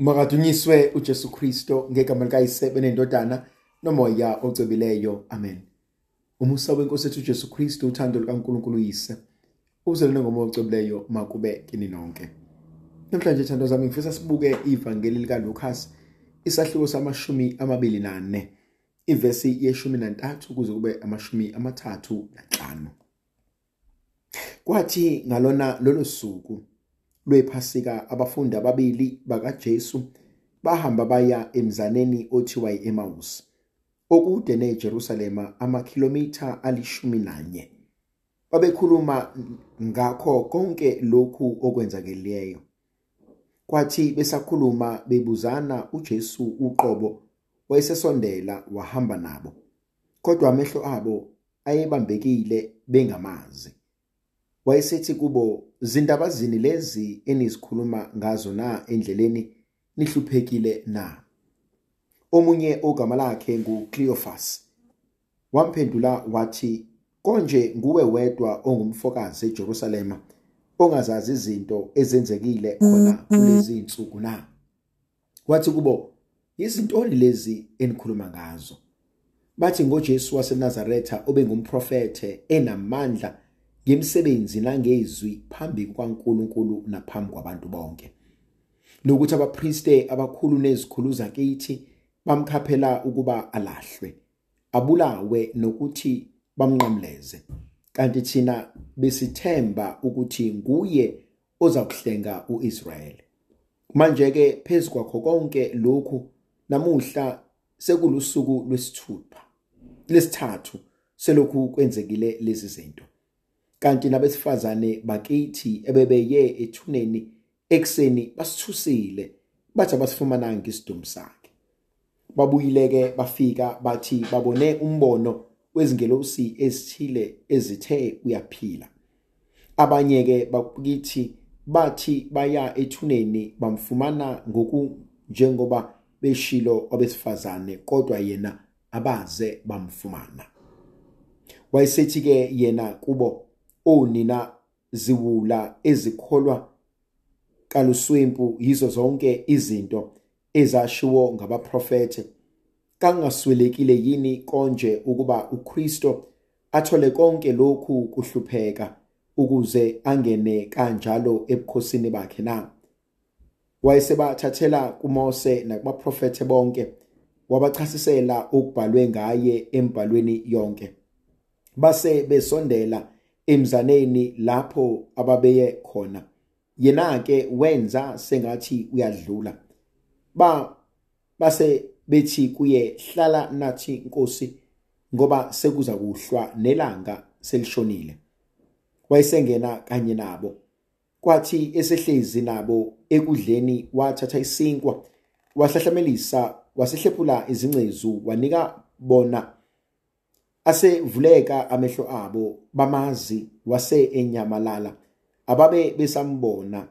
Makadunyiswe uJesu Kristo ngegama likayise benendodana nomoya ocwebileyo. Amen. Umusa wenkosi yethu uJesu Kristu uthando lukaNkulunkulu uyise. Uzalwane ngomoya ocwebileyo makube kini nonke. Namhlanje thando zami ngifisa sibuke ivangeli lika Lucas isahluko samashumi amabili nane. Ivesi yeshumi nantathu kuze kube amashumi amathathu nanhlanu. Kwathi ngalona lolo suku lwephasika abafundi ababili bakaJesu bahamba baya emzaneni othiwa yi-Emmaus okude neJerusalema amakhilomitha alishumi nanye. Babekhuluma ngakho konke lokhu okwenzakeleyo. Kwathi besakhuluma bebuzana uJesu uqobo wayesesondela wahamba nabo kodwa amehlo abo ayebambekile bengamazi. Wayesethi kubo zindaba zini lezi enizikhuluma ngazo na endleleni? Nihluphekile na? Omunye ogama lakhe nguCleophas wamphendula wathi konje nguwe wedwa ongumfokazi eJerusalema ongazazi izinto ezenzekile khona kulezi insuku na? Wathi kubo izintoni lezi enikhuluma ngazo? Bathi ngoJesu waseNazaretha obengumprofete enamandla ngemsebenzi nangezwi phambi kwaNkuluNkulu naphambi kwabantu bonke. Nokuthi abapriste abakhulu nezikhulu zakithi bamkhaphela ukuba alahlwe abulawe nokuthi bamnqamleze. Kanti thina besithemba ukuthi nguye ozakuhlenga uIsrayeli. Manje ke phezukwakho konke lokhu namuhla sekulusuku lwesithupha lesithathu selokhu kwenzekile lezi zinto. Kanti nabesifazane bakithi ebebeye ethuneni ekseni basithusile bathi abasifumananga isidumbu sakhe. Babuyileke bafika bathi babone umbono wezingelosi ezithile ezithe uyaphila. Abanye ke bakithi bathi baya ethuneni bamfumana ngoku njengoba beshilo abesifazane kodwa yena abaze bamfumana. Wayesethi ke yena kubo onina ziwula ezikholwa kaluswempu yizo zonke izinto ezashiwo ngabaprofete kangaswelekile yini konje ukuba uKristo athole konke lokhu kuhlupheka ukuze angene kanjalo ebukhosini bakhe na? Wayesebathathela kuMose nakubaprofete bonke wabachasisela ukubhalwe ngaye embhalweni yonke. Base besondela emzaneni lapho ababeye khona. Yena ke wenza sengathi uyadlula. Ba base bethi kuye hlala nathi inkosi ngoba sekuza kuhlwa nelanga selishonile. Wayesengena kanye nabo. Kwathi esehlezi nabo ekudleni wathatha isinkwa wahlahlamelisa wasehlephula izingcezu wanika bona asevuleka amehlo abo bamazi wase enyamalala. Ababe besambona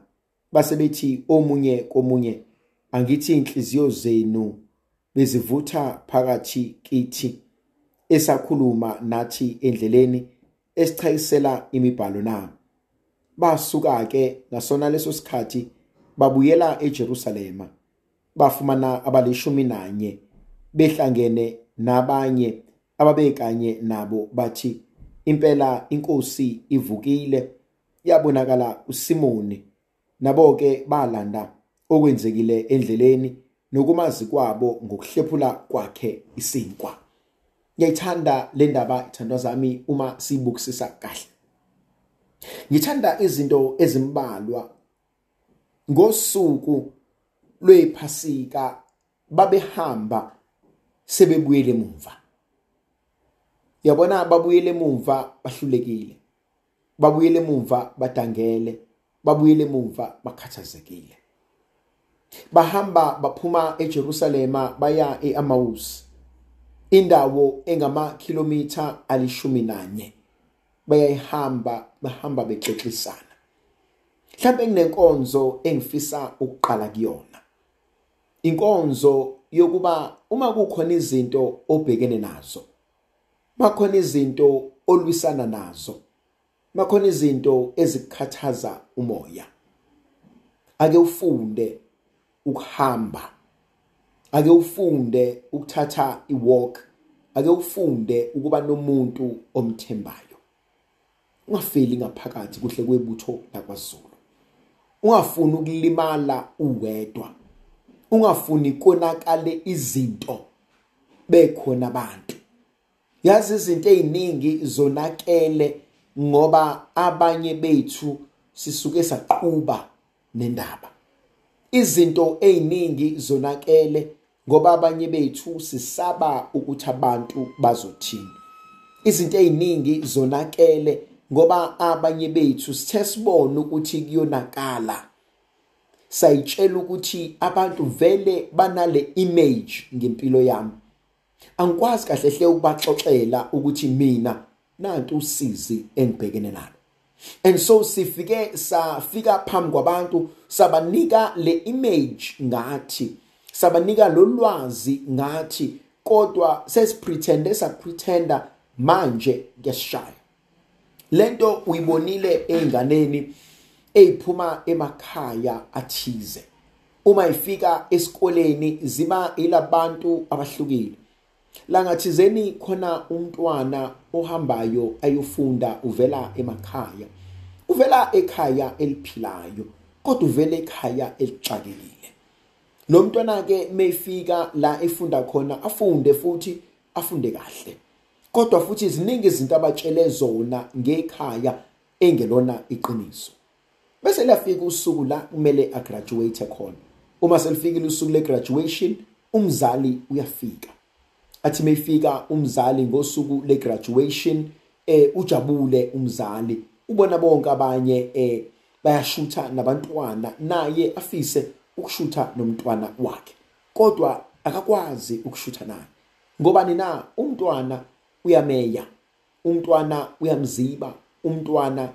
basebethi omunye komunye angithi inhliziyo zenu bezivutha phakathi kithi esakhuluma nathi endleleni esichayisela imibhalo na? Basuka ke ngasona leso sikhathi babuyela eJerusalema bafumana abalishumi nanye behlangene nabanye ababekanye nabo bathi impela inkosi ivukile. Yabonakala uSimoni. Nabo ke balanda okwenzekile endleleni nokumazi kwabo ngokuhlephula kwakhe isinkwa. Ngiyayithanda le ndaba ithandwa zami uma sibukisisa kahle. Ngithanda izinto ezimbalwa. Ngosuku lwephasika babehamba sebebuyele emuva. Yabona babuyele emuva bahlulekile babuyele emuva badangele babuyele emuva bakhathazekile. Bahamba baphuma eJerusalema baya eAmawus indawo engamakhilomitha alishumi nanye bayayihamba bahamba bexexisana mhlawumbe kunenkonzo engifisa ukuqala kuyona. Inkonzo yokuba uma kukhona izinto obhekene nazo bakhona izinto olwisana nazo. Bakhona izinto ezikhathaza umoya. Ake ufunde ukuhamba. Ake ufunde ukuthatha iwalk. Ake ufunde ukuba nomuntu omthembayo. Ungafeli ngaphakathi kuhle kwebutho lakwaZulu. Ungafuni ukulimala uwedwa. Ungafuni konakale izinto bekhona abantu. Yazi izinto eziningi zonakele ngoba abanye bethu sisuke saqhuba nendaba. Izinto eziningi zonakele ngoba abanye bethu sisaba ukuthi abantu bazothini. Izinto eziningi zonakele ngoba abanye bethu sithe sibone ukuthi kuyonakala. Sayitshela ukuthi abantu vele banale image ngempilo yami. Angikwazi kahle hle ukubaxoxela ukuthi mina nantu usizi engibhekene nalo. And so sifike safika phambi kwabantu sabanika le image ngathi sabanika lolwazi ngathi kodwa sesipretende sapretenda manje kuyashaya lento uyibonile einganeni eziphuma emakhaya athize. Uma ifika esikoleni ziba ilabantu abahlukile. Langathizeni khona umntwana ohambayo ayofunda uvela emakhaya. Uvela ekhaya eliphilayo kodwa uvela ekhaya elixakekile. Lo mntwana ke mayifika la efunda khona afunde futhi afunde kahle. Kodwa futhi iziningi izinto abatshele zona ngekhaya engelona iqiniso. Bese liyafika usuku la kumele agraduate khona. Uma selifikile usuku le graduation umzali uyafika. Athi mayifika umzali ngosuku le graduation eh ujabule umzali. Ubona bonke abanye eh bayashutha nabantwana naye afise ukushutha nomntwana wakhe. Kodwa akakwazi ukushutha naye. Ngobani na umntwana uyameya umntwana uyamziba umntwana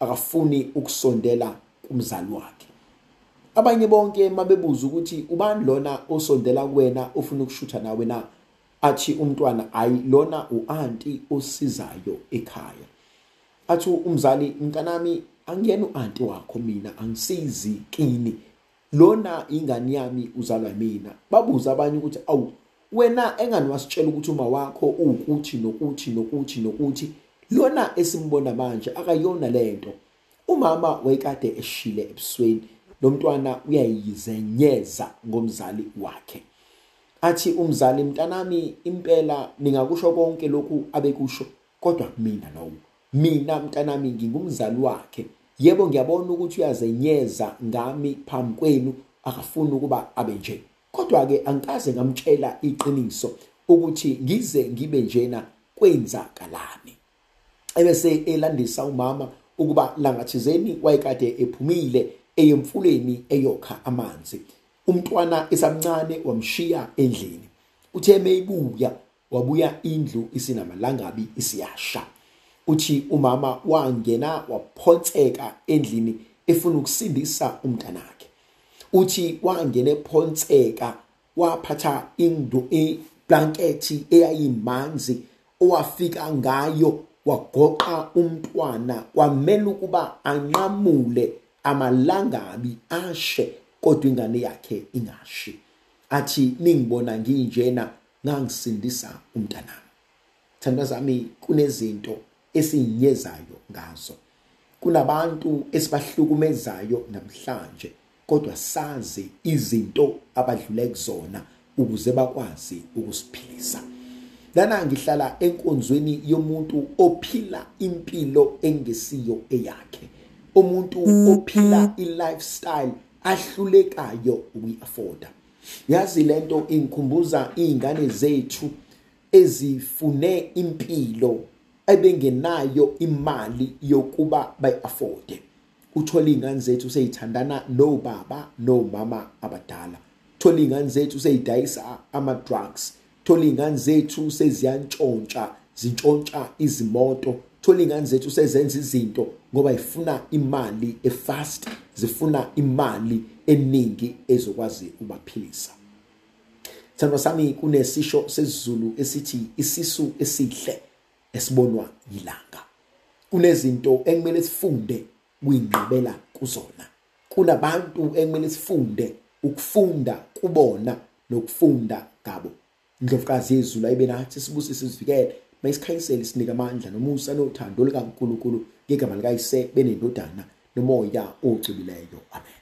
akafuni ukusondela kumzali wakhe. Abanye bonke mabebuza ukuthi ubani lona osondela kuwena ufuna ukushutha nawe na? Athi umntwana ayi lona uanti osizayo ekhaya. Athi umzali mntanami angiyena uanti wakho mina angisizi kini. Lona ingane yami uzalwa mina. Babuza abanye ukuthi awu wena engani wasitshela ukuthi uma wakho ukuthi nokuthi nokuthi nokuthi? Lona esimbona manje akayona lento umama wayekade eshile ebusweni. Lo mntwana uyayizenyeza ngomzali wakhe. Athi umzali mntanami impela ningakusho konke lokhu abekusho kodwa mina lowo mina mntanami ngingumzali wakhe. Yebo ngiyabona ukuthi uyazenyeza ngami phambi kwenu akafuni ukuba abe nje. Kodwa ke angikaze ngamtshela iqiniso ukuthi ngize ngibe njena kwenzakalani. Ebese elandisa umama ukuba langathizeni wayekade ephumile eyemfuleni eyokha amanzi. Umntwana esamncane wamshiya endlini. Uthe meyibuya wabuya indlu isinamalangabi isiyasha. Uthi umama wangena waphonseka endlini efuna ukusindisa umntanakhe. Uthi wangena ephonseka waphatha indu iblankethi eyayimanzi owafika ngayo wagoqa umntwana kwamele ukuba anqamule amalangabi ashe. Kodwa ingane yakhe ingashi. Athi ningibona nginjena ngangisindisa umntanami. Thanda zami kunezinto esiyinyezayo ngazo. Kunabantu esibahlukumezayo namhlanje kodwa sazi izinto abadlule kuzona ukuze bakwazi ukusiphilisa. Lana ngihlala enkonzweni yomuntu ophila impilo engesiyo eyakhe. Umuntu ophila i-lifestyle ahlulekayo ukuyi-afforda. Yazi lento ingikhumbuza iy'ngane zethu ezifune impilo ebengenayo imali yokuba bayi-afode uthola iy'ngane zethu seyithandana nobaba nomama abadala. Thola iy'ngane zethu seyidayisa ama-drugs. Thola iy'ngane zethu seziyantshontsha zintshontsha izimoto. Thola iy'ngane zethu sezenza izinto ngoba zifuna imali efast. Zifuna imali eningi ezokwazi ukubaphilisa. Thandwa sami kunesisho sesizulu esithi isisu esihle esibonwa yilanga. Kunezinto ekumele sifunde kuyinqabela kuzona. Kunabantu ekumele sifunde ukufunda kubona nokufunda ngabo. Indlovukazi yezulu ayibe nathi sibusise sivikele mayisikhanyisele sinike amandla nomusa nothando likaNkulunkulu ngegama likayise benendodana Nu mô gia ô chư bi lê dô. Amen.